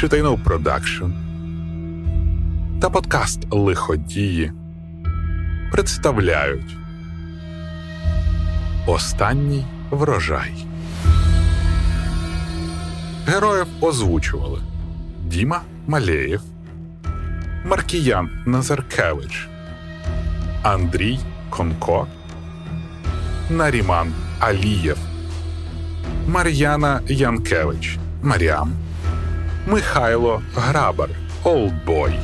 Шитайнов Продакшн та подкаст Лиходії представляють Останній врожай. Героїв озвучували Діма Малеєв, Маркіян Назаркевич, Андрій Конко, Наріман Алієв, Мар'яна Янкевич, Маріам, Михайло Грабар, Олдбой,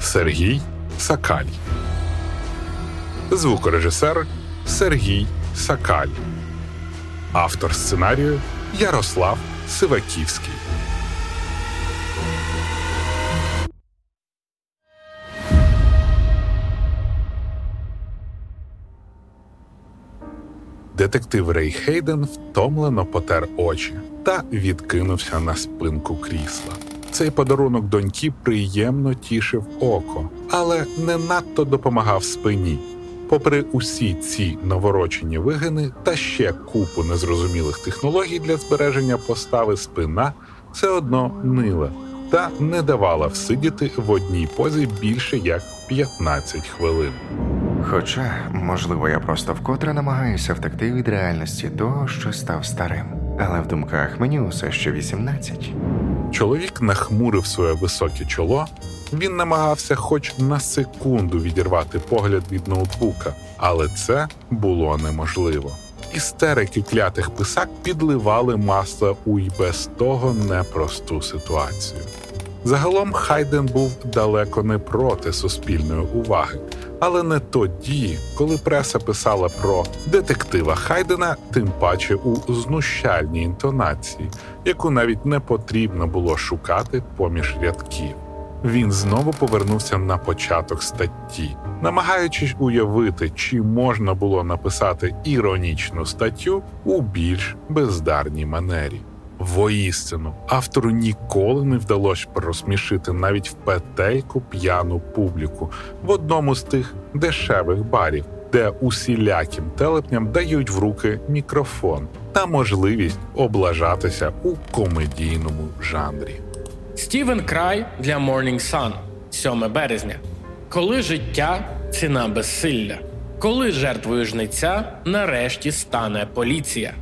Сергій Сакаль, звукорежисер Сергій Сакаль, автор сценарію Ярослав Сиваківський. Детектив Рей Хейден втомлено потер очі та відкинувся на спинку крісла. Цей подарунок доньки приємно тішив око, але не надто допомагав спині. Попри усі ці новороджені вигини та ще купу незрозумілих технологій для збереження постави спина все одно нила та не давала всидіти в одній позі більше як 15 хвилин. Хоча, можливо, я просто вкотре намагаюся втекти від реальності того, що став старим. Але в думках мені усе ще 18. Чоловік нахмурив своє високе чоло. Він намагався хоч на секунду відірвати погляд від ноутбука, але це було неможливо. Істерики клятих писак підливали масло у й без того непросту ситуацію. Загалом Хайден був далеко не проти суспільної уваги, але не тоді, коли преса писала про детектива Хайдена, тим паче у знущальній інтонації, яку навіть не потрібно було шукати поміж рядків. Він знову повернувся на початок статті, намагаючись уявити, чи можна було написати іронічну статтю у більш бездарній манері. Воістину, автору ніколи не вдалося розсмішити навіть в петельку п'яну публіку в одному з тих дешевих барів, де усіляким телепням дають в руки мікрофон та можливість облажатися у комедійному жанрі. Стівен Край для Morning Sun, 7 березня. Коли життя ціна безсилля, коли жертвою жниця нарешті стане поліція.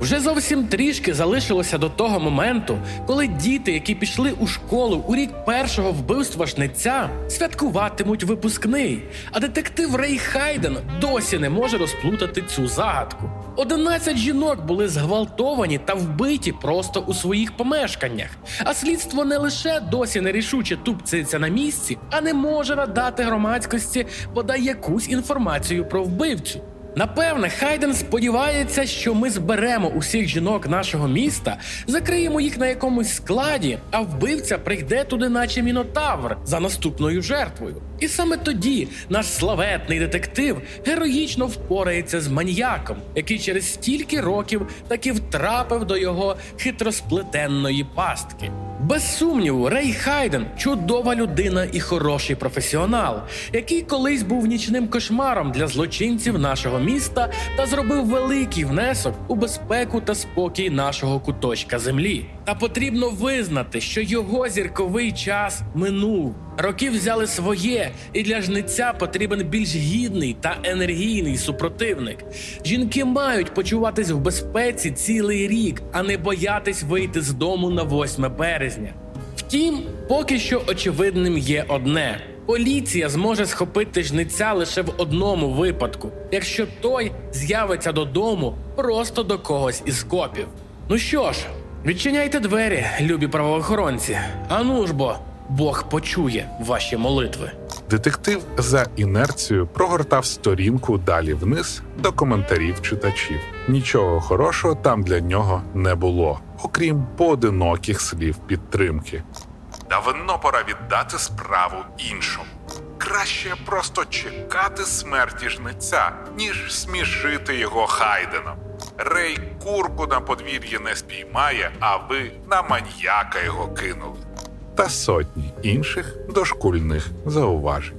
Вже зовсім трішки залишилося до того моменту, коли діти, які пішли у школу у рік першого вбивства жниця, святкуватимуть випускний. А детектив Рей Хайден досі не може розплутати цю загадку. Одинадцять жінок були зґвалтовані та вбиті просто у своїх помешканнях. А слідство не лише досі нерішуче тупциться на місці, а не може надати громадськості бодай якусь інформацію про вбивцю. Напевне, Хайден сподівається, що ми зберемо усіх жінок нашого міста, закриємо їх на якомусь складі, а вбивця прийде туди, наче мінотавр, за наступною жертвою. І саме тоді наш славетний детектив героїчно впорається з маніяком, який через стільки років таки втрапив до його хитросплетенної пастки. Без сумніву, Рей Хайден чудова людина і хороший професіонал, який колись був нічним кошмаром для злочинців нашого міста та зробив великий внесок у безпеку та спокій нашого куточка землі. Та потрібно визнати, що його зірковий час минув. Роки взяли своє, і для жниця потрібен більш гідний та енергійний супротивник. Жінки мають почуватись в безпеці цілий рік, а не боятись вийти з дому на 8 березня. Втім, поки що очевидним є одне: поліція зможе схопити жниця лише в одному випадку, якщо той з'явиться додому просто до когось із копів. Ну що ж, відчиняйте двері, любі правоохоронці. Ану ж бо. Бог почує ваші молитви. Детектив за інерцією прогортав сторінку далі вниз до коментарів читачів. Нічого хорошого там для нього не було, окрім поодиноких слів підтримки. Давно пора віддати справу іншому. Краще просто чекати смерті жниця, ніж смішити його Хайденом. Рей курку на подвір'ї не спіймає, а ви на маньяка його кинули та сотні інших дошкульних зауважень.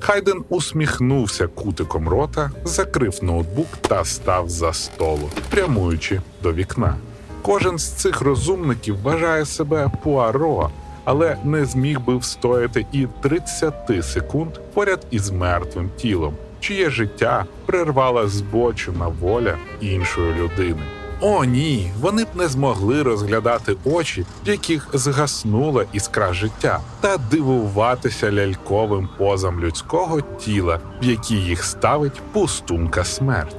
Хайден усміхнувся кутиком рота, закрив ноутбук та став за столу, прямуючи до вікна. Кожен з цих розумників вважає себе пуаро, але не зміг би встояти і 30 секунд поряд із мертвим тілом, чиє життя прервала збочена воля іншої людини. О, ні, вони б не змогли розглядати очі, в яких згаснула іскра життя, та дивуватися ляльковим позам людського тіла, в які їх ставить пустунка смерть.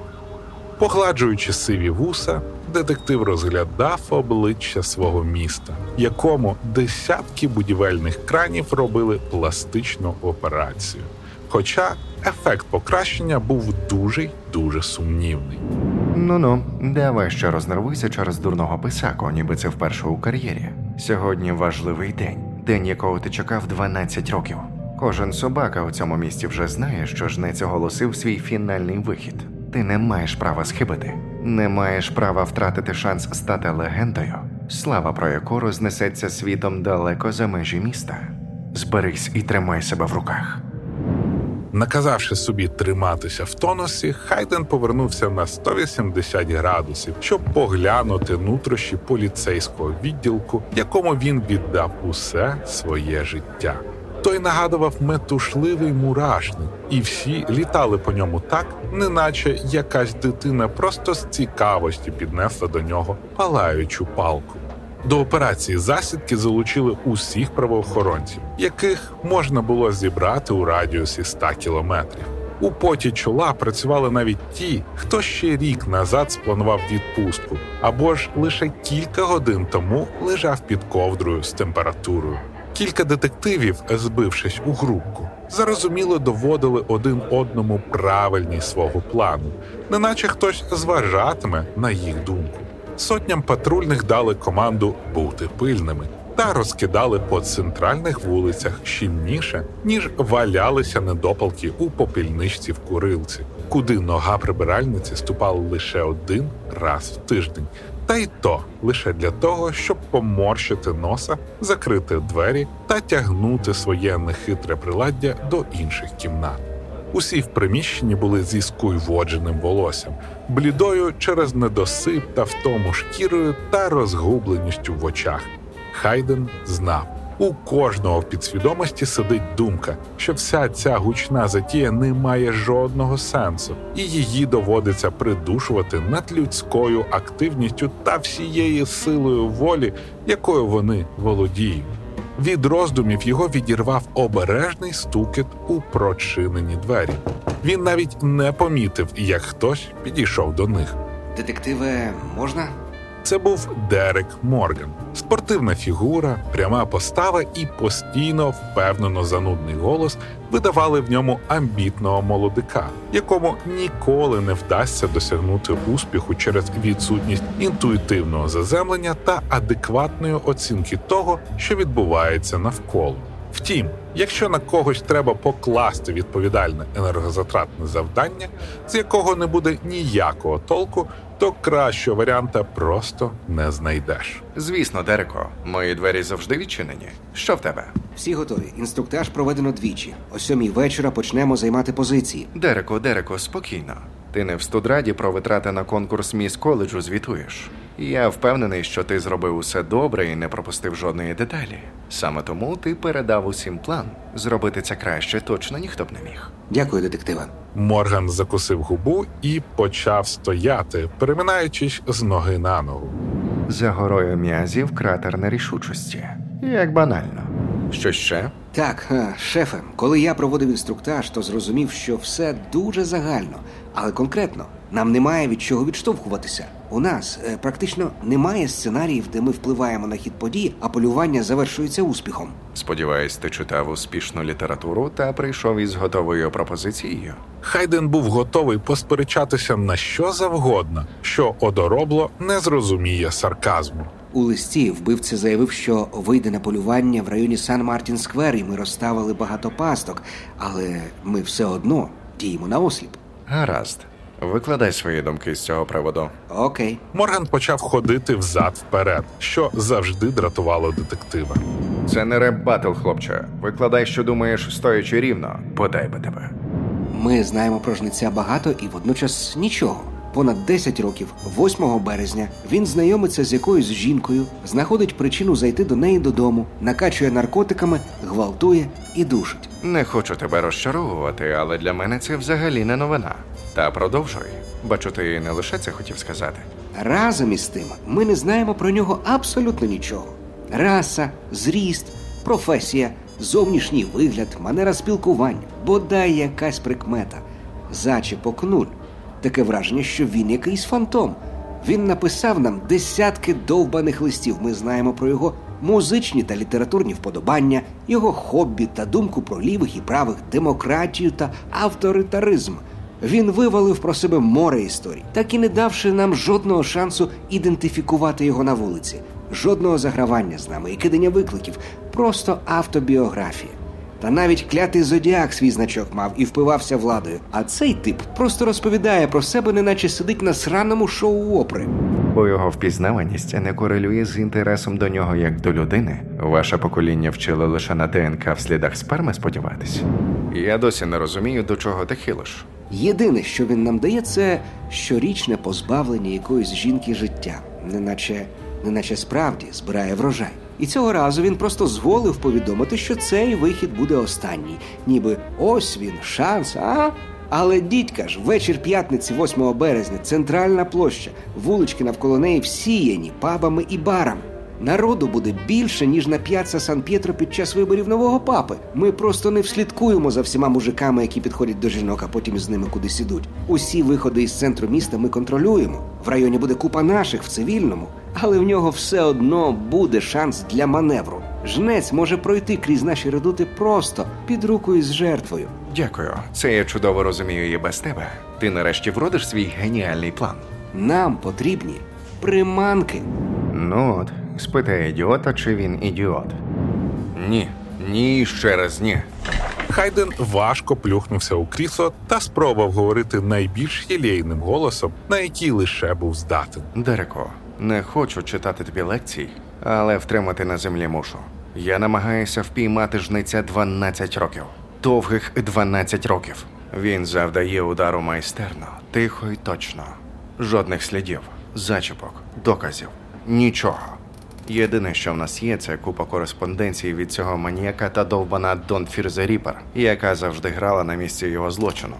Погладжуючи сиві вуса, детектив розглядав обличчя свого міста, якому десятки будівельних кранів робили пластичну операцію. Хоча ефект покращення був дуже дуже сумнівний. Ну ну, давай ще рознервуйся через дурного писаку, ніби це вперше у кар'єрі. Сьогодні важливий день, день якого ти чекав 12 років. Кожен собака у цьому місті вже знає, що жнець оголосив свій фінальний вихід. Ти не маєш права схибити, не маєш права втратити шанс стати легендою, слава про яку рознесеться світом далеко за межі міста. Зберись і тримай себе в руках. Наказавши собі триматися в тонусі, Хайден повернувся на 180 градусів, щоб поглянути нутрощі поліцейського відділку, якому він віддав усе своє життя. Той нагадував метушливий мурашник, і всі літали по ньому так, неначе якась дитина просто з цікавості піднесла до нього палаючу палку. До операції засідки залучили усіх правоохоронців, яких можна було зібрати у радіусі 100 кілометрів. У поті чола працювали навіть ті, хто ще рік назад спланував відпустку, або ж лише кілька годин тому лежав під ковдрою з температурою. Кілька детективів, збившись у групку, зарозуміло доводили один одному правильність свого плану, неначе хтось зважатиме на їх думку. Сотням патрульних дали команду бути пильними та розкидали по центральних вулицях щільніше, ніж валялися недопалки у попільничці в курилці, куди нога прибиральниці ступала лише один раз в тиждень, та й то лише для того, щоб поморщити носа, закрити двері та тягнути своє нехитре приладдя до інших кімнат. Усі в приміщенні були зі скуйводженим волоссям, блідою через недосип та втому шкірою та розгубленістю в очах. Хайден знав. У кожного в підсвідомості сидить думка, що вся ця гучна затія не має жодного сенсу, і її доводиться придушувати над людською активністю та всією силою волі, якою вони володіють. Від роздумів його відірвав обережний стукіт у прочинені двері. Він навіть не помітив, як хтось підійшов до них. Детективе, можна? Це був Дерек Морган, спортивна фігура, пряма постава і постійно впевнено занудний голос видавали в ньому амбітного молодика, якому ніколи не вдасться досягнути успіху через відсутність інтуїтивного заземлення та адекватної оцінки того, що відбувається навколо. Втім, якщо на когось треба покласти відповідальне енергозатратне завдання, з якого не буде ніякого толку, то кращого варіанта просто не знайдеш. Звісно, Дереко, мої двері завжди відчинені. Що в тебе? Всі готові. Інструктаж проведено двічі. О сьомій вечора почнемо займати позиції. Дереко, Дереко, спокійно. Ти не в студраді про витрати на конкурс міс коледжу звітуєш. Я впевнений, що ти зробив усе добре і не пропустив жодної деталі. Саме тому ти передав усім план. Зробити це краще точно ніхто б не міг. Дякую, детективе. Морган закусив губу і почав стояти, переминаючись з ноги на ногу. За горою м'язів кратер нерішучості. Як банально. Що ще? Так, е, шефе, коли я проводив інструктаж, то зрозумів, що все дуже загально, але конкретно нам немає від чого відштовхуватися. У нас е, практично немає сценаріїв, де ми впливаємо на хід подій, а полювання завершується успіхом. Сподіваюсь, ти читав успішну літературу та прийшов із готовою пропозицією. Хайден був готовий посперечатися на що завгодно, що одоробло не зрозуміє сарказму. У листі вбивця заявив, що вийде на полювання в районі Сан Мартін Сквер, і ми розставили багато пасток, але ми все одно діємо на осліп. Гаразд. Викладай свої думки з цього приводу. Окей. Морган почав ходити взад вперед, що завжди дратувало детектива. Це не реп батл, хлопче. Викладай, що думаєш, стоячи рівно. Подай би тебе. Ми знаємо про жнеця багато і водночас нічого. понад 10 років, 8 березня, він знайомиться з якоюсь жінкою, знаходить причину зайти до неї додому, накачує наркотиками, гвалтує і душить. Не хочу тебе розчаровувати, але для мене це взагалі не новина. Та продовжуй. Бачу, ти не лише це хотів сказати. Разом із тим, ми не знаємо про нього абсолютно нічого: раса, зріст, професія, зовнішній вигляд, манера спілкування, бодай якась прикмета. Зачіпок нуль. Таке враження, що він якийсь фантом. Він написав нам десятки довбаних листів. Ми знаємо про його музичні та літературні вподобання, його хобі та думку про лівих і правих, демократію та авторитаризм. Він вивалив про себе море історій, так і не давши нам жодного шансу ідентифікувати його на вулиці, жодного загравання з нами і кидання викликів, просто автобіографія. Та навіть клятий зодіак свій значок мав і впивався владою. А цей тип просто розповідає про себе, неначе сидить на сраному шоу опри. Бо його впізнаваність не корелює з інтересом до нього як до людини. Ваше покоління вчили лише на ДНК в слідах сперми сподіватись. Я досі не розумію, до чого ти хилиш. Єдине, що він нам дає, це щорічне позбавлення якоїсь жінки життя, неначе, неначе справді збирає врожай. І цього разу він просто зволив повідомити, що цей вихід буде останній, ніби ось він, шанс, а? Але дідька ж, вечір п'ятниці, 8 березня, центральна площа, вулички навколо неї всіяні пабами і барами. Народу буде більше, ніж на п'яца Сан П'єтро під час виборів нового папи. Ми просто не вслідкуємо за всіма мужиками, які підходять до жінок, а потім з ними кудись ідуть. Усі виходи із центру міста ми контролюємо. В районі буде купа наших в цивільному, але в нього все одно буде шанс для маневру. Жнець може пройти крізь наші редути просто під руку із жертвою. Дякую, це я чудово розумію і без тебе. Ти нарешті вродиш свій геніальний план. Нам потрібні приманки. Ну от, спитай ідіота, чи він ідіот. Ні, ні, ще раз ні. Хайден важко плюхнувся у крісло та спробував говорити найбільш єлейним голосом, на який лише був здатен. Дереко, не хочу читати тобі лекцій, але втримати на землі мушу. Я намагаюся впіймати жниця 12 років. Довгих 12 років. Він завдає удару майстерно, тихо і точно. Жодних слідів, зачіпок, доказів, нічого. Єдине, що в нас є, це купа кореспонденції від цього маніяка та довбана Дон Фірзе Ріпер, яка завжди грала на місці його злочину.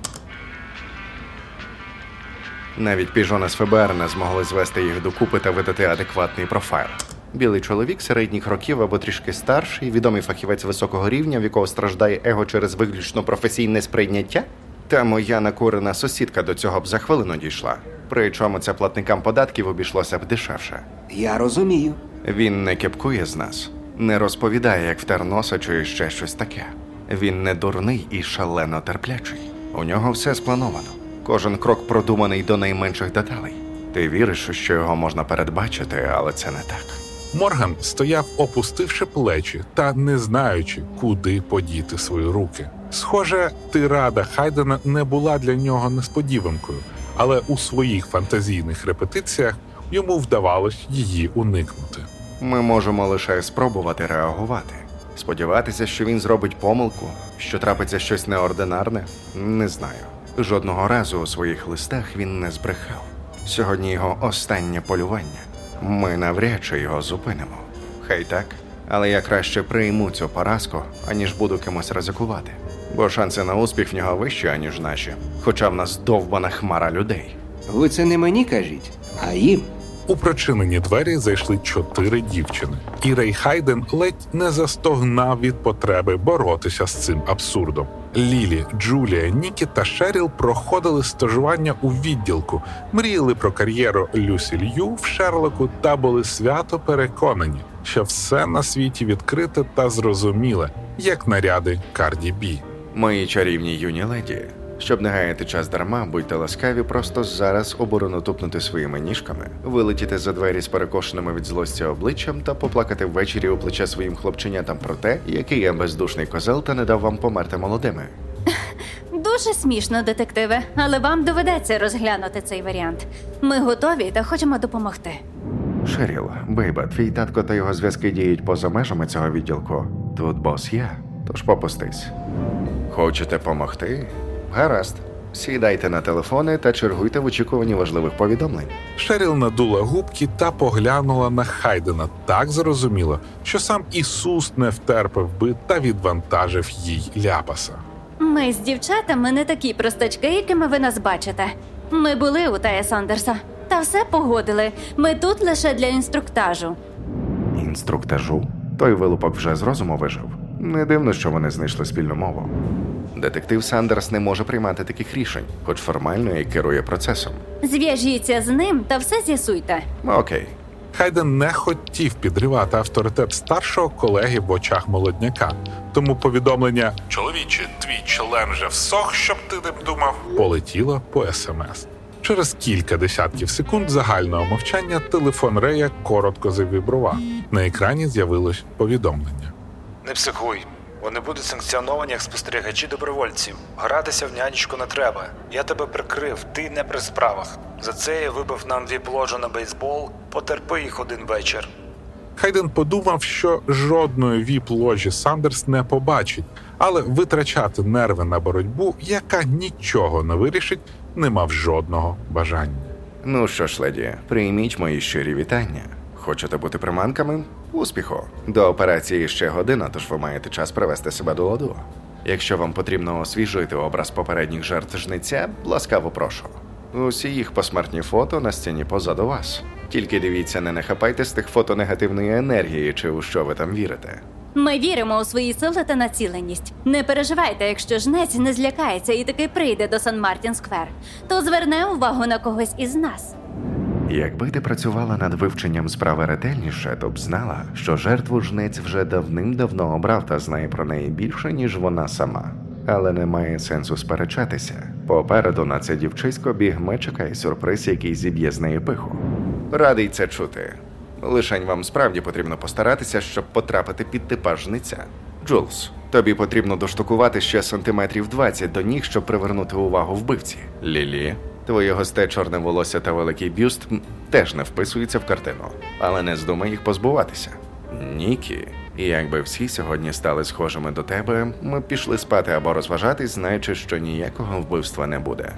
Навіть піжони з ФБР не змогли звести їх докупи та видати адекватний профайл. Білий чоловік середніх років або трішки старший, відомий фахівець високого рівня, в якого страждає его через виключно професійне сприйняття. Та моя накурена сусідка до цього б за хвилину дійшла. Причому це платникам податків обійшлося б дешевше. Я розумію. Він не кепкує з нас, не розповідає, як втер носа чи ще щось таке. Він не дурний і шалено терплячий. У нього все сплановано. Кожен крок продуманий до найменших деталей. Ти віриш, що його можна передбачити, але це не так. Морган стояв, опустивши плечі та не знаючи, куди подіти свої руки. Схоже, тирада Хайдена не була для нього несподіванкою, але у своїх фантазійних репетиціях йому вдавалось її уникнути. Ми можемо лише спробувати реагувати. Сподіватися, що він зробить помилку, що трапиться щось неординарне, не знаю. Жодного разу у своїх листах він не збрехав. Сьогодні його останнє полювання. Ми навряд чи його зупинимо. Хай так, але я краще прийму цю поразку, аніж буду кимось ризикувати. Бо шанси на успіх в нього вищі, аніж наші, хоча в нас довбана хмара людей. Ви це не мені кажіть, а їм. У прочинені двері зайшли чотири дівчини, і Рей Хайден ледь не застогнав від потреби боротися з цим абсурдом. Лілі, Джулія, Нікі та Шеріл проходили стажування у відділку, мріяли про кар'єру Люсі Лью в Шерлоку та були свято переконані, що все на світі відкрите та зрозуміле, як наряди Карді Бі. Мої чарівні юні леді, щоб не гаяти час дарма, будьте ласкаві просто зараз оборону тупнути своїми ніжками, вилетіти за двері з перекошеними від злості обличчям та поплакати ввечері у плече своїм хлопченятам про те, який я бездушний козел та не дав вам померти молодими. Дуже смішно, детективе, але вам доведеться розглянути цей варіант. Ми готові та хочемо допомогти. Шеріл, бейба, твій татко та його зв'язки діють поза межами цього відділку. Тут бос я, тож попустись. Хочете помогти? Гаразд. Сідайте на телефони та чергуйте в очікуванні важливих повідомлень. Шеріл надула губки та поглянула на Хайдена так зрозуміло, що сам Ісус не втерпив би та відвантажив їй ляпаса. Ми з дівчатами не такі простачки, якими ви нас бачите. Ми були у Тая Сондерса. Та все погодили. Ми тут лише для інструктажу. Інструктажу. Той вилупок вже з розуму вижив. Не дивно, що вони знайшли спільну мову. Детектив Сандерс не може приймати таких рішень, хоч формально і керує процесом. Зв'яжіться з ним та все з'ясуйте. Окей, Хайден не хотів підривати авторитет старшого колеги в очах молодняка. Тому повідомлення Чоловіче, твій член вже всох, щоб ти не думав, полетіло по смс. Через кілька десятків секунд загального мовчання телефон Рея коротко завібрував. На екрані з'явилось повідомлення. Не психуй. Вони будуть санкціоновані як спостерігачі добровольців. Гратися в нянечку не треба. Я тебе прикрив, ти не при справах. За це я вибив нам дві ложу на бейсбол. Потерпи їх один вечір. Хайден подумав, що жодної віп-ложі Сандерс не побачить, але витрачати нерви на боротьбу, яка нічого не вирішить, не мав жодного бажання. Ну що ж, леді, прийміть мої щирі вітання. Хочете бути приманками? Успіху! До операції ще година, тож ви маєте час привести себе до ладу. Якщо вам потрібно освіжити образ попередніх жертв жниця, ласкаво прошу. Усі їх посмертні фото на стіні позаду вас. Тільки дивіться, не нахапайте з тих фото негативної енергії, чи у що ви там вірите. Ми віримо у свої сили та націленість. Не переживайте, якщо жнець не злякається і таки прийде до Сан Мартін Сквер, то зверне увагу на когось із нас. Якби ти працювала над вивченням справи ретельніше, то б знала, що жертву жнець вже давним-давно обрав та знає про неї більше, ніж вона сама. Але немає сенсу сперечатися. Попереду на це дівчисько бігме чекає сюрприз, який зіб'є з неї пиху. Радий це чути. Лишень вам справді потрібно постаратися, щоб потрапити під типаж жниця. Джулс, тобі потрібно доштукувати ще сантиметрів 20 до ніг, щоб привернути увагу вбивці. Лілі, твоє госте чорне волосся та великий бюст теж не вписуються в картину, але не здумай їх позбуватися. Нікі, і якби всі сьогодні стали схожими до тебе, ми б пішли спати або розважатись, знаючи, що ніякого вбивства не буде.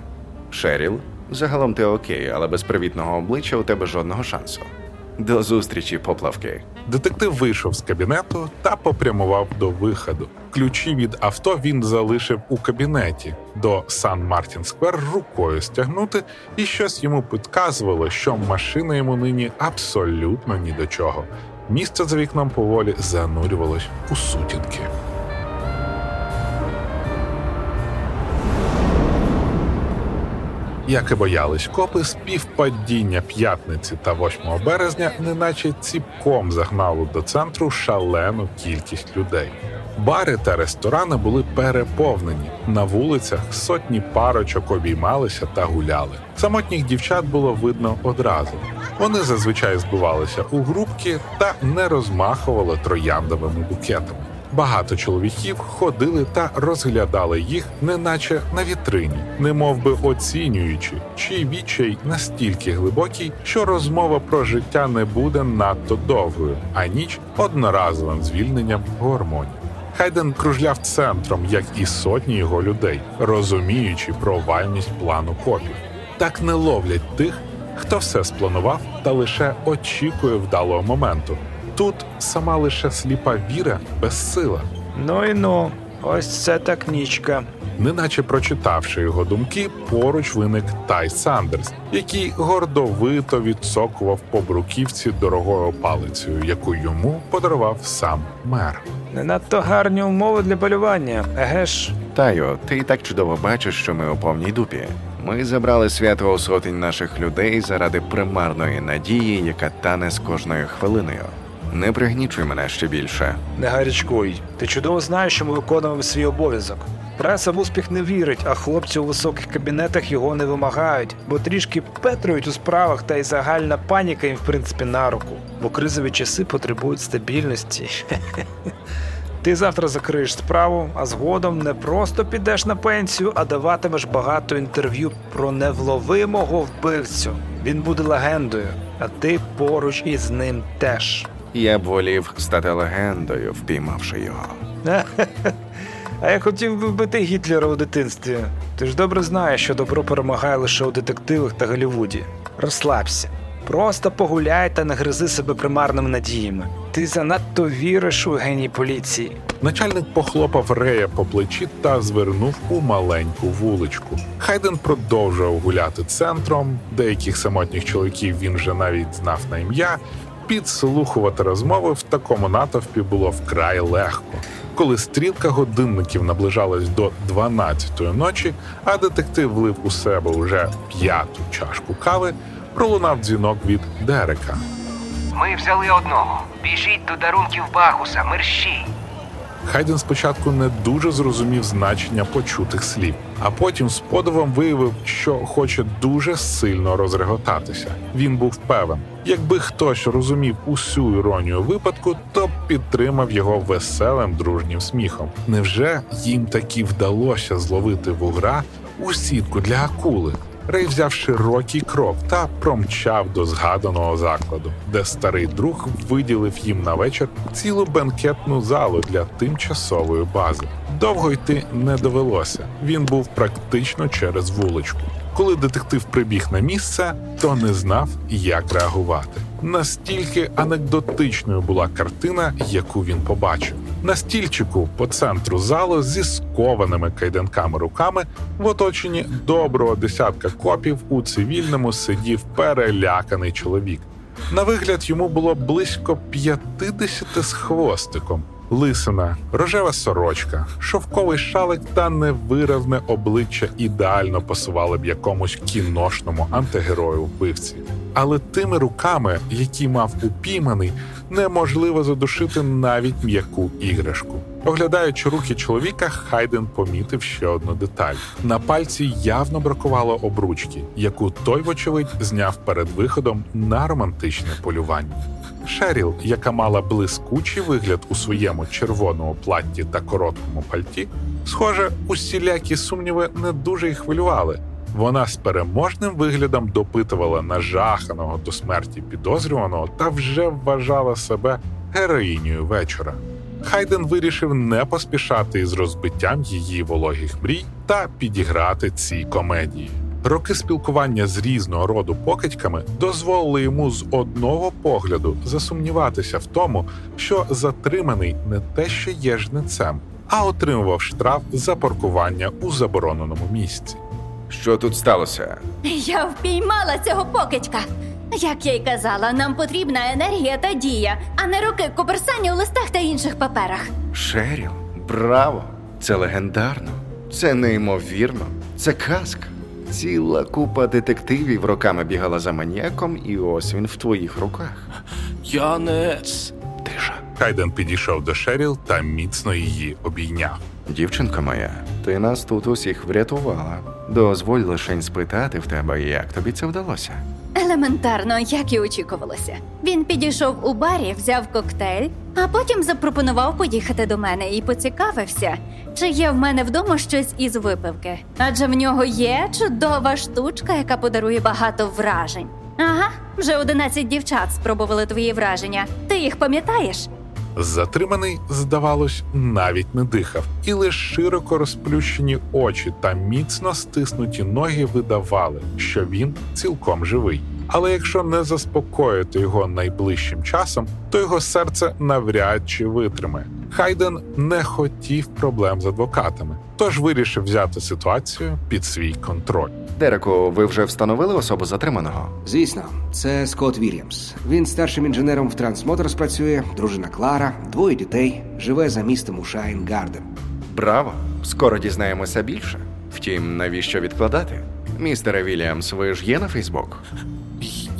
Шеріл, загалом ти окей, але без привітного обличчя у тебе жодного шансу. До зустрічі, поплавки. Детектив вийшов з кабінету та попрямував до виходу. Ключі від авто він залишив у кабінеті. До Сан Мартін Сквер рукою стягнути, і щось йому підказувало, що машина йому нині абсолютно ні до чого. Місце за вікном поволі занурювалось у сутінки. Як і боялись копи, співпадіння п'ятниці та 8 березня неначе ціпком загнало до центру шалену кількість людей. Бари та ресторани були переповнені. На вулицях сотні парочок обіймалися та гуляли. Самотніх дівчат було видно одразу. Вони зазвичай збивалися у групки та не розмахували трояндовими букетами. Багато чоловіків ходили та розглядали їх, неначе на вітрині, немов би оцінюючи, чий відчай настільки глибокий, що розмова про життя не буде надто довгою, а ніч одноразовим звільненням гормонів. Хайден кружляв центром, як і сотні його людей, розуміючи провальність плану копів. Так не ловлять тих, хто все спланував та лише очікує вдалого моменту. Тут сама лише сліпа віра безсила. Ну і ну, ось це так нічка. Неначе прочитавши його думки, поруч виник Тай Сандерс, який гордовито відсокував по бруківці дорогою палицею, яку йому подарував сам мер. Не надто гарні умови для полювання, еге ж. Тайо, ти і так чудово бачиш, що ми у повній дупі. Ми забрали свято у сотень наших людей заради примарної надії, яка тане з кожною хвилиною. Не пригнічуй мене ще більше. Не гарячкуй. Ти чудово знаєш, що ми виконуємо свій обов'язок. Преса в успіх не вірить, а хлопці у високих кабінетах його не вимагають, бо трішки петрують у справах, та й загальна паніка їм в принципі на руку. Бо кризові часи потребують стабільності. Ти завтра закриєш справу, а згодом не просто підеш на пенсію, а даватимеш багато інтерв'ю про невловимого вбивцю. Він буде легендою, а ти поруч із ним теж. Я б волів стати легендою, впіймавши його. А я хотів би вбити Гітлера у дитинстві. Ти ж добре знаєш, що добро перемагає лише у детективах та Голлівуді. Розслабся. Просто погуляй та не гризи себе примарними надіями. Ти занадто віриш у геній поліції. Начальник похлопав Рея по плечі та звернув у маленьку вуличку. Хайден продовжував гуляти центром. Деяких самотніх чоловіків він вже навіть знав на ім'я. Підслухувати розмови в такому натовпі було вкрай легко. Коли стрілка годинників наближалась до 12-ї ночі, а детектив влив у себе уже п'яту чашку кави, пролунав дзвінок від Дерека. Ми взяли одного. Біжіть до дарунків Багуса, мерщій. Хайден спочатку не дуже зрозумів значення почутих слів, а потім з подивом виявив, що хоче дуже сильно розреготатися. Він був певен, якби хтось розумів усю іронію випадку, то підтримав його веселим дружнім сміхом. Невже їм таки вдалося зловити вугра у сітку для акули? Рей взяв широкий крок та промчав до згаданого закладу, де старий друг виділив їм на вечір цілу бенкетну залу для тимчасової бази. Довго йти не довелося. Він був практично через вуличку. Коли детектив прибіг на місце, то не знав, як реагувати. Настільки анекдотичною була картина, яку він побачив. На стільчику по центру залу зі скованими кайданками руками в оточенні доброго десятка копів у цивільному сидів переляканий чоловік. На вигляд йому було близько 50 з хвостиком. Лисина, рожева сорочка, шовковий шалик та невиразне обличчя ідеально пасували б якомусь кіношному антигерою вбивці. Але тими руками, які мав упійманий, неможливо задушити навіть м'яку іграшку. Оглядаючи рухи чоловіка, Хайден помітив ще одну деталь: на пальці явно бракувало обручки, яку той, вочевидь, зняв перед виходом на романтичне полювання. Шеріл, яка мала блискучий вигляд у своєму червоному платті та короткому пальті, схоже, усілякі сумніви не дуже й хвилювали. Вона з переможним виглядом допитувала нажаханого до смерті підозрюваного та вже вважала себе героїнею вечора. Хайден вирішив не поспішати із розбиттям її вологих мрій та підіграти цій комедії. Роки спілкування з різного роду покидьками дозволили йому з одного погляду засумніватися в тому, що затриманий не те, що є жнецем, а отримував штраф за паркування у забороненому місці. Що тут сталося? Я впіймала цього покидька. Як я й казала, нам потрібна енергія та дія, а не роки куперсання у листах та інших паперах. Шеріл, браво! Це легендарно, це неймовірно, це казка. Ціла купа детективів роками бігала за маніяком, і ось він в твоїх руках. Я не. Тиша. Хайден підійшов до Шеріл та міцно її обійняв. Дівчинка моя, ти нас тут усіх врятувала. Дозволь лишень спитати в тебе, як тобі це вдалося. Елементарно, як і очікувалося. Він підійшов у барі, взяв коктейль, а потім запропонував поїхати до мене і поцікавився, чи є в мене вдома щось із випивки. Адже в нього є чудова штучка, яка подарує багато вражень. Ага, вже 11 дівчат спробували твої враження. Ти їх пам'ятаєш? Затриманий, здавалось, навіть не дихав, і лише широко розплющені очі та міцно стиснуті ноги видавали, що він цілком живий. Але якщо не заспокоїти його найближчим часом, то його серце навряд чи витримає. Хайден не хотів проблем з адвокатами, тож вирішив взяти ситуацію під свій контроль. Дереку, ви вже встановили особу затриманого? Звісно, це Скотт Вільямс. Він старшим інженером в Трансмоторс працює, дружина Клара, двоє дітей, живе за містом у Шайн Гарден. Браво! Скоро дізнаємося більше. Втім, навіщо відкладати? Містере Вільямс, ви ж є на Фейсбук?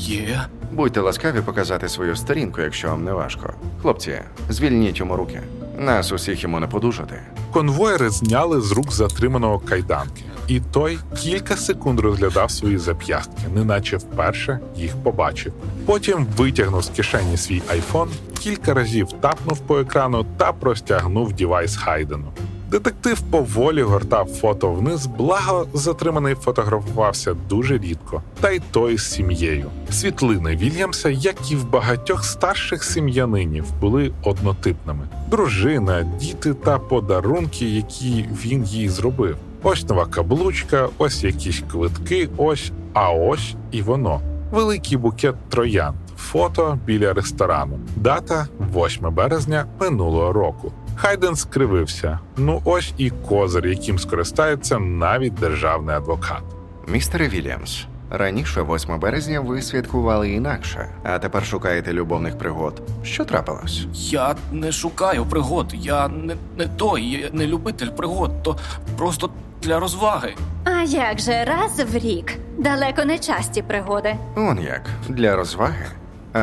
Є. Будьте ласкаві показати свою сторінку, якщо вам не важко. Хлопці, звільніть йому руки. Нас усіх йому не подужати. Конвоєри зняли з рук затриманого кайданки, і той кілька секунд розглядав свої зап'ястки, неначе вперше їх побачив. Потім витягнув з кишені свій айфон, кілька разів тапнув по екрану та простягнув дівайс Хайдену. Детектив поволі гортав фото вниз, благо затриманий фотографувався дуже рідко, та й той з сім'єю. Світлини Вільямса, як і в багатьох старших сім'янинів, були однотипними: дружина, діти та подарунки, які він їй зробив. Ось нова каблучка, ось якісь квитки, ось, а ось і воно. Великий букет троянд. Фото біля ресторану. Дата 8 березня минулого року. Хайден скривився. Ну ось і козир, яким скористається навіть державний адвокат. Містере Вільямс, раніше 8 березня ви святкували інакше, а тепер шукаєте любовних пригод. Що трапилось? Я не шукаю пригод, я не, не той, я не любитель пригод, то просто для розваги. А як же раз в рік? Далеко не часті пригоди. Он як для розваги.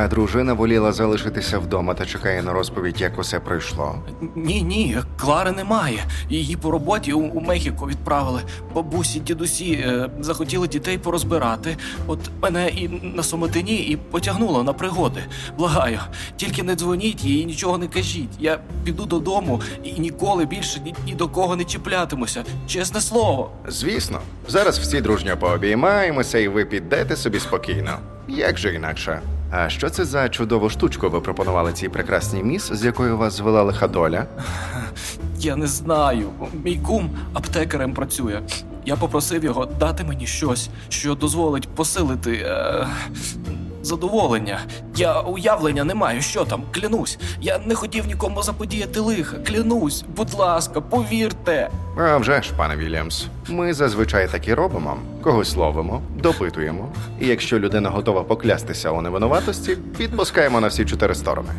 А дружина воліла залишитися вдома та чекає на розповідь, як усе пройшло. Ні, ні, Клари немає. Її по роботі у, у Мехіко відправили. Бабусі, дідусі е, захотіли дітей порозбирати. От мене і на самотині і потягнуло на пригоди. Благаю, тільки не дзвоніть їй і нічого не кажіть. Я піду додому і ніколи більше ні, ні до кого не чіплятимуся. Чесне слово. Звісно, зараз всі дружньо пообіймаємося, і ви підете собі спокійно. Як же інакше? А що це за чудову штучку ви пропонували цій прекрасній міс, з якою вас звела лиха доля? Я не знаю. Мій кум аптекарем працює. Я попросив його дати мені щось, що дозволить посилити е, задоволення. Я уявлення не маю, що там, клянусь. Я не хотів нікому заподіяти лиха. Клянусь, будь ласка, повірте. А вже ж, пане Вільямс, ми зазвичай так і робимо. Когось ловимо, допитуємо. І якщо людина готова поклястися у невинуватості, відпускаємо на всі чотири сторони.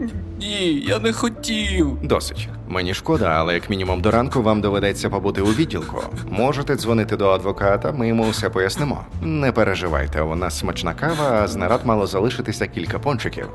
Ні, я не хотів. Досить. Мені шкода, але як мінімум до ранку вам доведеться побути у відділку. Можете дзвонити до адвоката, ми йому все пояснимо. Не переживайте, у нас смачна кава, а з нарад мало залишитися кілька пончиків.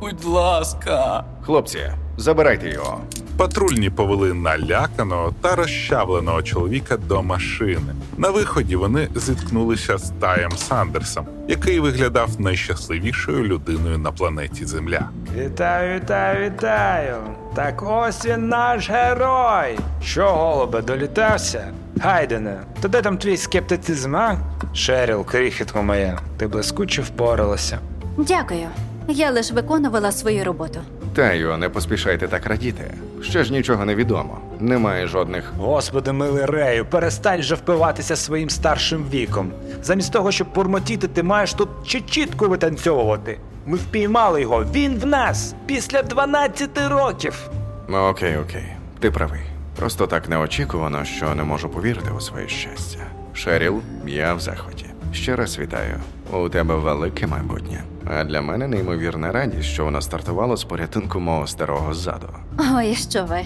Будь ласка. Хлопці, забирайте його. Патрульні повели наляканого та розчавленого чоловіка до машини. На виході вони зіткнулися з Таєм Сандерсом, який виглядав найщасливішою людиною на планеті Земля. Вітаю, вітаю, вітаю. Так ось він наш герой. Що, голубе, долітався? Гайдене, то де там твій скептицизм, а? Шеріл, крихітко моя, ти блискуче впоралася. Дякую. Я лише виконувала свою роботу. Таю, не поспішайте так радіти. Ще ж нічого не відомо. Немає жодних. Господи, милий Рею, перестань же впиватися своїм старшим віком. Замість того, щоб бурмотіти, ти маєш тут чи чітко витанцьовувати. Ми впіймали його, він в нас після 12 років. Ну, окей, окей, ти правий. Просто так неочікувано, що не можу повірити у своє щастя. Шеріл, я в захваті. Ще раз вітаю. У тебе велике майбутнє. А для мене неймовірна радість, що воно стартувало з порятунку мого старого ззаду. Ой, що ви.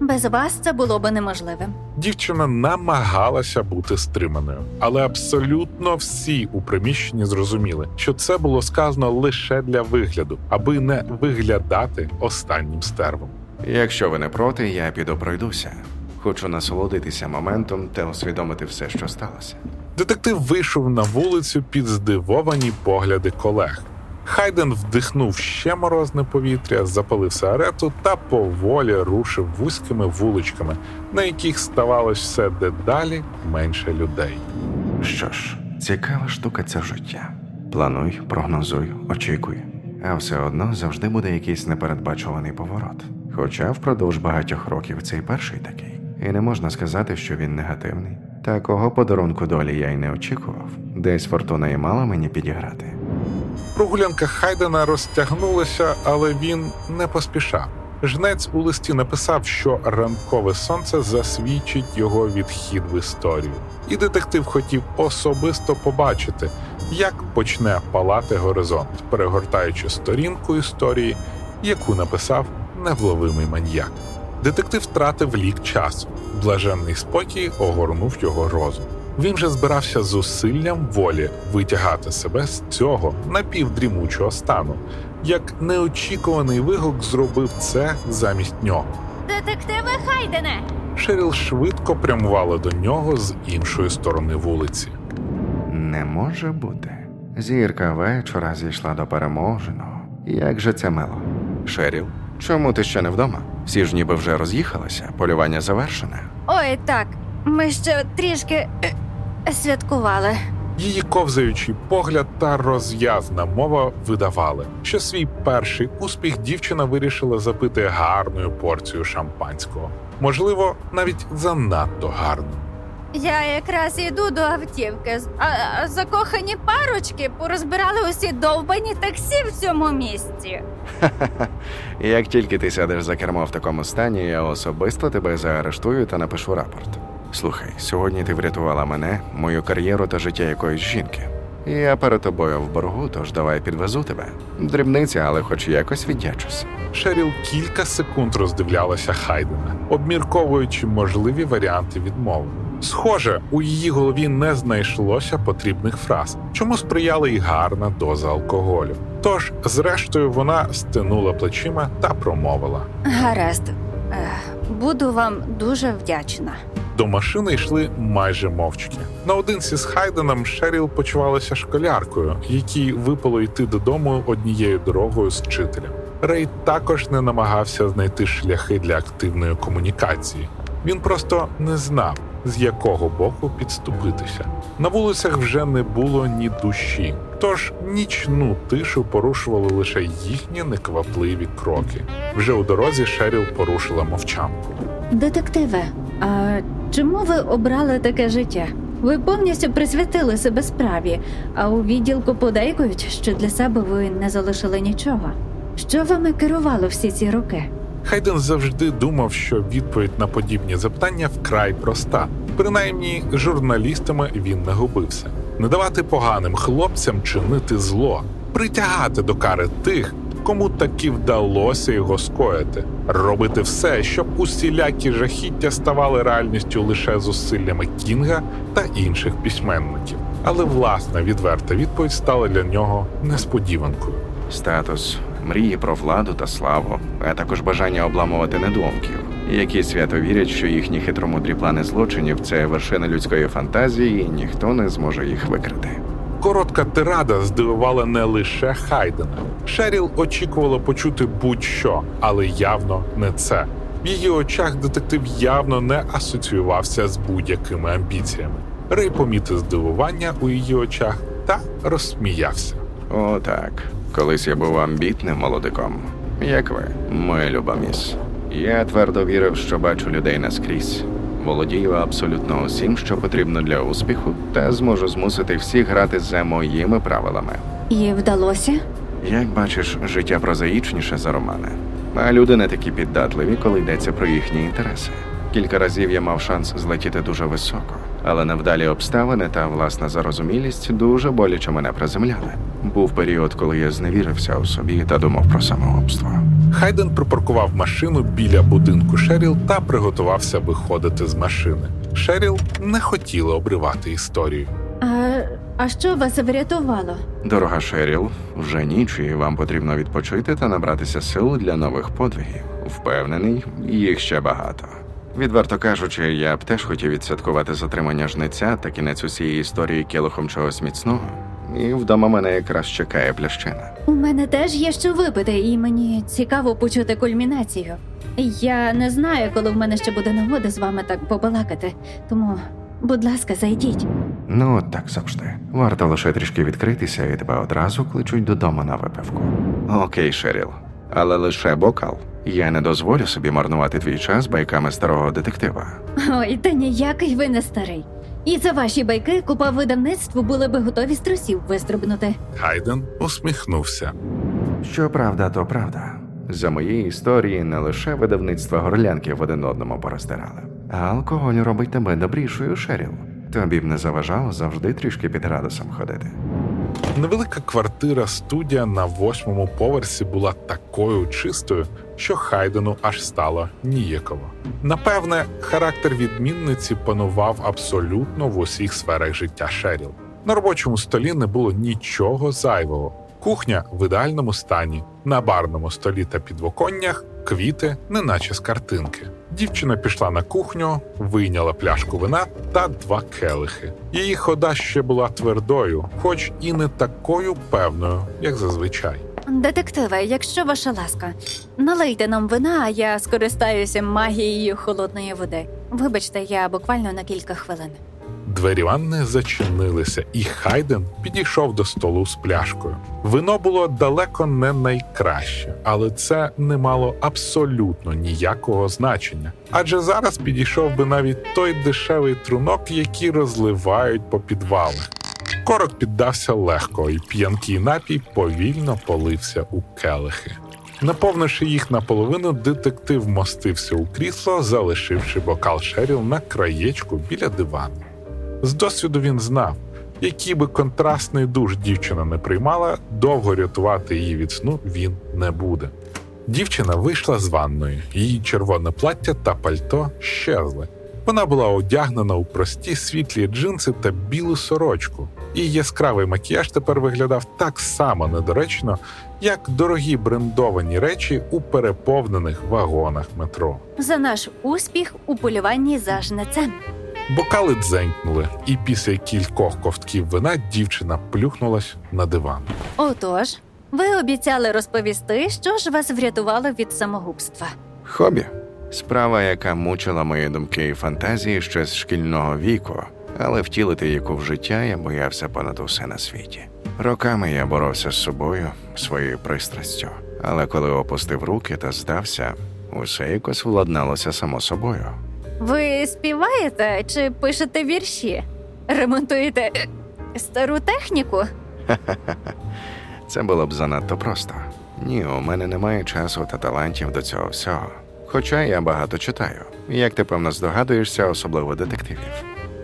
Без вас це було би неможливим. Дівчина намагалася бути стриманою, але абсолютно всі у приміщенні зрозуміли, що це було сказано лише для вигляду, аби не виглядати останнім стервом. Якщо ви не проти, я піду пройдуся. Хочу насолодитися моментом та усвідомити все, що сталося. Детектив вийшов на вулицю під здивовані погляди колег. Хайден вдихнув ще морозне повітря, запалив сигарету та поволі рушив вузькими вуличками, на яких ставалось все дедалі менше людей. Що ж, цікава штука це життя. Плануй, прогнозуй, очікуй. А все одно завжди буде якийсь непередбачуваний поворот. Хоча впродовж багатьох років цей перший такий. І не можна сказати, що він негативний. Такого подарунку долі я й не очікував. Десь фортуна і мала мені підіграти. Прогулянка Хайдена розтягнулася, але він не поспішав. Жнець у листі написав, що ранкове сонце засвідчить його відхід в історію, і детектив хотів особисто побачити, як почне палати горизонт, перегортаючи сторінку історії, яку написав невловимий маньяк. Детектив втратив лік часу. Блаженний спокій огорнув його розум. Він же збирався зусиллям волі витягати себе з цього напівдрімучого стану, як неочікуваний вигук зробив це замість нього. Детективи Хайдене! Шеріл швидко прямувала до нього з іншої сторони вулиці. Не може бути. Зірка вечора зійшла до переможеного. Як же це мило. Шеріл, чому ти ще не вдома? Всі ж ніби вже роз'їхалися, полювання завершене. Ой, так, ми ще трішки е, святкували. Її ковзаючий погляд та розв'язна мова видавали, що свій перший успіх дівчина вирішила запити гарною порцією шампанського, можливо, навіть занадто гарно. Я якраз іду до автівки, а, а закохані парочки порозбирали усі довбані таксі в цьому місці. Як тільки ти сядеш за кермо в такому стані, я особисто тебе заарештую та напишу рапорт. Слухай, сьогодні ти врятувала мене, мою кар'єру та життя якоїсь жінки. Я перед тобою в боргу, тож давай підвезу тебе. Дрібниця, але хоч якось віддячусь. Шеріл кілька секунд роздивлялася Хайдена, обмірковуючи можливі варіанти відмови. Схоже, у її голові не знайшлося потрібних фраз, чому сприяла й гарна доза алкоголю. Тож, зрештою, вона стинула плечима та промовила. Гаразд, Е, буду вам дуже вдячна. До машини йшли майже мовчки. Наодинці з Хайденом Шеріл почувалася школяркою, якій випало йти додому однією дорогою з вчителем. Рей також не намагався знайти шляхи для активної комунікації. Він просто не знав, з якого боку підступитися. На вулицях вже не було ні душі, тож нічну тишу порушували лише їхні неквапливі кроки. Вже у дорозі Шеріл порушила мовчанку. Детективе, а чому ви обрали таке життя? Ви повністю присвятили себе справі, а у відділку подейкують, що для себе ви не залишили нічого. Що вами керувало всі ці роки? Хайден завжди думав, що відповідь на подібні запитання вкрай проста. Принаймні, журналістами він не губився. Не давати поганим хлопцям чинити зло, притягати до кари тих, кому таки вдалося його скоїти, робити все, щоб усілякі жахіття ставали реальністю лише зусиллями Кінга та інших письменників. Але власна відверта відповідь стала для нього несподіванкою. Статус, мрії про владу та славу, а також бажання обламувати недоумків, які свято вірять, що їхні хитромудрі плани злочинів це вершина людської фантазії, і ніхто не зможе їх викрити. Коротка тирада здивувала не лише Хайдена. Шеріл очікувала почути будь-що, але явно не це. В її очах детектив явно не асоціювався з будь-якими амбіціями. Рей помітив здивування у її очах та розсміявся. О, так. Колись я був амбітним молодиком. Як ви, моя люба міс. Я твердо вірив, що бачу людей наскрізь. Володію абсолютно усім, що потрібно для успіху, та зможу змусити всіх грати за моїми правилами. І вдалося? Як бачиш, життя прозаїчніше за романи, а люди не такі піддатливі, коли йдеться про їхні інтереси. Кілька разів я мав шанс злетіти дуже високо, але невдалі обставини та власна зарозумілість дуже боляче мене приземляли. Був період, коли я зневірився у собі та думав про самогубство. Хайден припаркував машину біля будинку Шеріл та приготувався виходити з машини. Шеріл не хотіла обривати історію. А, а що вас врятувало? Дорога Шеріл, вже ніч, і вам потрібно відпочити та набратися сил для нових подвигів. Впевнений, їх ще багато. Відверто кажучи, я б теж хотів відсвяткувати затримання жниця та кінець усієї історії келихом чогось міцного. І вдома мене якраз чекає плящина. У мене теж є що випити, і мені цікаво почути кульмінацію. Я не знаю, коли в мене ще буде нагода з вами так побалакати, тому, будь ласка, зайдіть. Ну, от так завжди. Варто лише трішки відкритися, і тебе одразу кличуть додому на випивку. Окей, Шеріл, але лише бокал. Я не дозволю собі марнувати твій час байками старого детектива. Ой, та ніякий ви не старий. І за ваші байки купа видавництву були би готові з трусів вистрибнути. Хайден усміхнувся. Що правда, то правда. За моєї історії не лише видавництва горлянків один одному порозтирали, а алкоголь робить тебе добрішою, Шеріл. Тобі б не заважало завжди трішки під градусом ходити. Невелика квартира студія на восьмому поверсі була такою чистою, що Хайдену аж стало ніяково. Напевне, характер відмінниці панував абсолютно в усіх сферах життя Шеріл. На робочому столі не було нічого зайвого. Кухня в ідеальному стані, на барному столі та підвоконнях квіти, неначе з картинки. Дівчина пішла на кухню, вийняла пляшку вина та два келихи. Її хода ще була твердою, хоч і не такою певною, як зазвичай. Детективе, якщо ваша ласка, налийте нам вина, а я скористаюся магією холодної води. Вибачте, я буквально на кілька хвилин. Двері ванни зачинилися, і Хайден підійшов до столу з пляшкою. Вино було далеко не найкраще, але це не мало абсолютно ніякого значення. Адже зараз підійшов би навіть той дешевий трунок, який розливають по підвалах. Корок піддався легко, і п'янкий напій повільно полився у келихи. Наповнивши їх наполовину, детектив мостився у крісло, залишивши бокал Шеріл на краєчку біля дивану. З досвіду він знав, який би контрастний душ дівчина не приймала, довго рятувати її від сну він не буде. Дівчина вийшла з ванної, її червоне плаття та пальто щезли. Вона була одягнена у прості світлі джинси та білу сорочку, і яскравий макіяж тепер виглядав так само недоречно, як дорогі брендовані речі у переповнених вагонах метро. За наш успіх у полюванні за жнецем. Бокали дзенькнули, і після кількох ковтків вина дівчина плюхнулась на диван. Отож, ви обіцяли розповісти, що ж вас врятувало від самогубства. Хобі справа, яка мучила мої думки і фантазії ще з шкільного віку, але втілити яку в життя я боявся понад усе на світі. Роками я боровся з собою, своєю пристрастю, але коли опустив руки та здався, усе якось владналося само собою. Ви співаєте чи пишете вірші? Ремонтуєте стару техніку? Це було б занадто просто. Ні, у мене немає часу та талантів до цього всього. Хоча я багато читаю, як ти певно здогадуєшся, особливо детективів.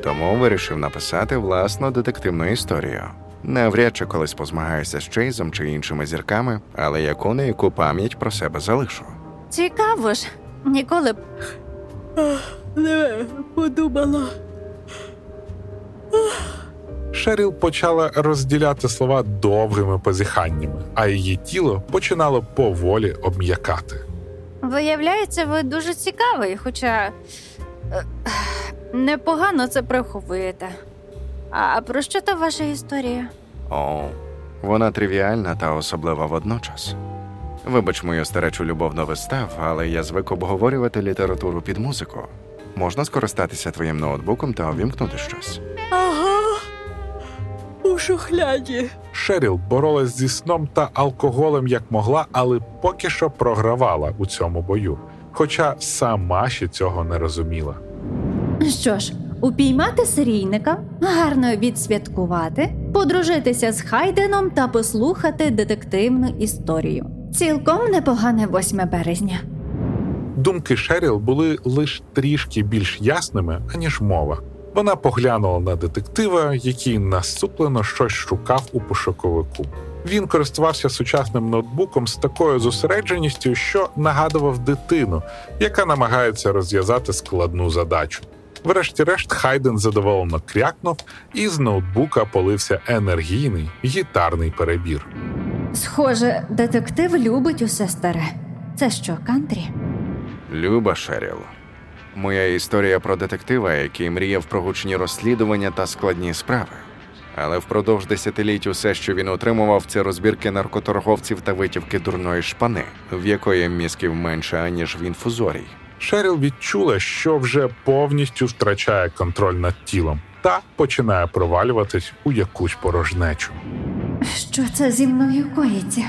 Тому вирішив написати власну детективну історію. Навряд чи колись позмагаюся з Чейзом чи іншими зірками, але яку не яку пам'ять про себе залишу. Цікаво ж, ніколи б не подумала. Шеріл почала розділяти слова довгими позіханнями, а її тіло починало поволі обм'якати. Виявляється, ви дуже цікавий, хоча е, непогано це приховуєте. А про що то ваша історія? О, вона тривіальна та особлива водночас. Вибач мою старечу любов до вистав, але я звик обговорювати літературу під музику. Можна скористатися твоїм ноутбуком та увімкнути щось. Ага. У шухляді. Шеріл боролась зі сном та алкоголем як могла, але поки що програвала у цьому бою, хоча сама ще цього не розуміла. Що ж, упіймати серійника, гарно відсвяткувати, подружитися з Хайденом та послухати детективну історію. Цілком непогане 8 березня. Думки Шеріл були лише трішки більш ясними, аніж мова. Вона поглянула на детектива, який насуплено щось шукав у пошуковику. Він користувався сучасним ноутбуком з такою зосередженістю, що нагадував дитину, яка намагається розв'язати складну задачу. Врешті-решт, Хайден задоволено крякнув, і з ноутбука полився енергійний гітарний перебір. Схоже, детектив любить усе старе. Це що, кантрі? Люба Шеріл. Моя історія про детектива, який мріяв про гучні розслідування та складні справи. Але впродовж десятиліть усе, що він отримував, це розбірки наркоторговців та витівки дурної шпани, в якої мізків менше, аніж в інфузорій. Шеріл відчула, що вже повністю втрачає контроль над тілом та починає провалюватись у якусь порожнечу. Що це зі мною коїться?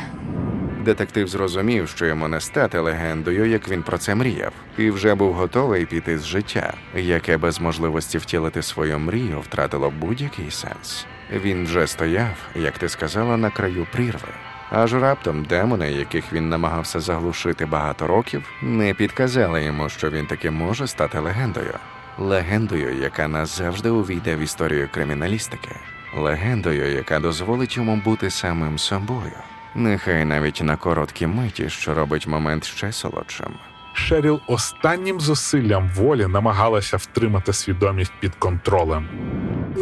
Детектив зрозумів, що йому не стати легендою, як він про це мріяв, і вже був готовий піти з життя, яке без можливості втілити свою мрію втратило будь-який сенс. Він вже стояв, як ти сказала, на краю прірви. Аж раптом демони, яких він намагався заглушити багато років, не підказали йому, що він таки може стати легендою. Легендою, яка назавжди увійде в історію криміналістики, легендою, яка дозволить йому бути самим собою. Нехай навіть на короткі миті, що робить момент ще солодшим. Шеріл останнім зусиллям волі намагалася втримати свідомість під контролем.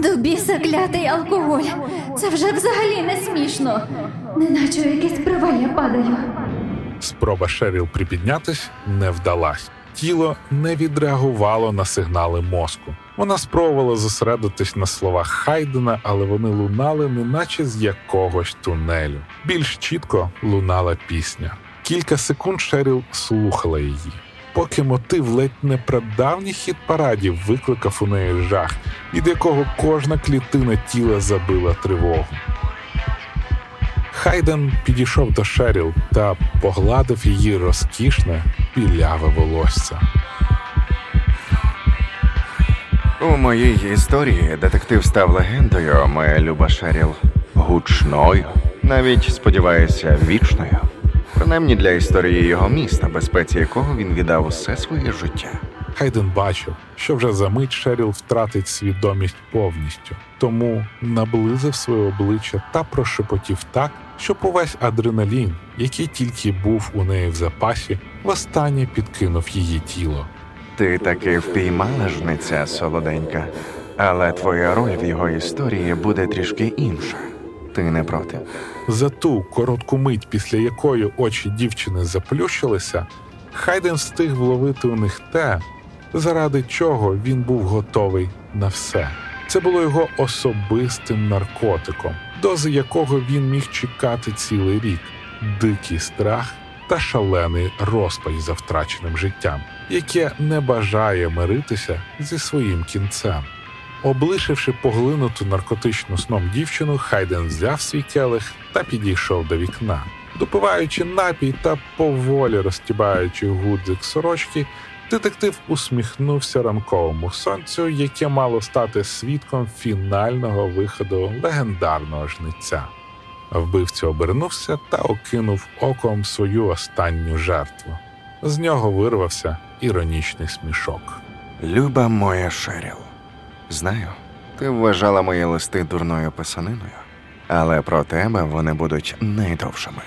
До біса клятий алкоголь. Це вже взагалі не смішно. Неначе якесь провалля падаю. Спроба Шеріл припіднятись не вдалась. Тіло не відреагувало на сигнали мозку. Вона спробувала зосередитись на словах Хайдена, але вони лунали, неначе з якогось тунелю. Більш чітко лунала пісня. Кілька секунд Шеріл слухала її, поки мотив ледь не прадавніх хіт парадів викликав у неї жах, від якого кожна клітина тіла забила тривогу. Хайден підійшов до Шеріл та погладив її розкішне біляве волосся. У моїй історії детектив став легендою, моя люба Шеріл, гучною, навіть сподіваюся, вічною. Принаймні для історії його міста, безпеці якого він віддав усе своє життя. Хайден бачив, що вже за мить Шеріл втратить свідомість повністю, тому наблизив своє обличчя та прошепотів так, щоб увесь адреналін, який тільки був у неї в запасі, востаннє підкинув її тіло. Ти таки впіймала жниця, солоденька, але твоя роль в його історії буде трішки інша. Ти не проти. За ту коротку мить, після якої очі дівчини заплющилися, Хайден встиг вловити у них те, заради чого він був готовий на все. Це було його особистим наркотиком, дози якого він міг чекати цілий рік, дикий страх та шалений розпач за втраченим життям, яке не бажає миритися зі своїм кінцем. Облишивши поглинуту наркотичну сном дівчину, Хайден взяв свій келих та підійшов до вікна. Допиваючи напій та поволі розтібаючи гудзик сорочки, детектив усміхнувся ранковому сонцю, яке мало стати свідком фінального виходу легендарного жниця. Вбивця обернувся та окинув оком свою останню жертву. З нього вирвався іронічний смішок. Люба моя Шеріл. Знаю, ти вважала мої листи дурною писаниною, але про тебе вони будуть найдовшими.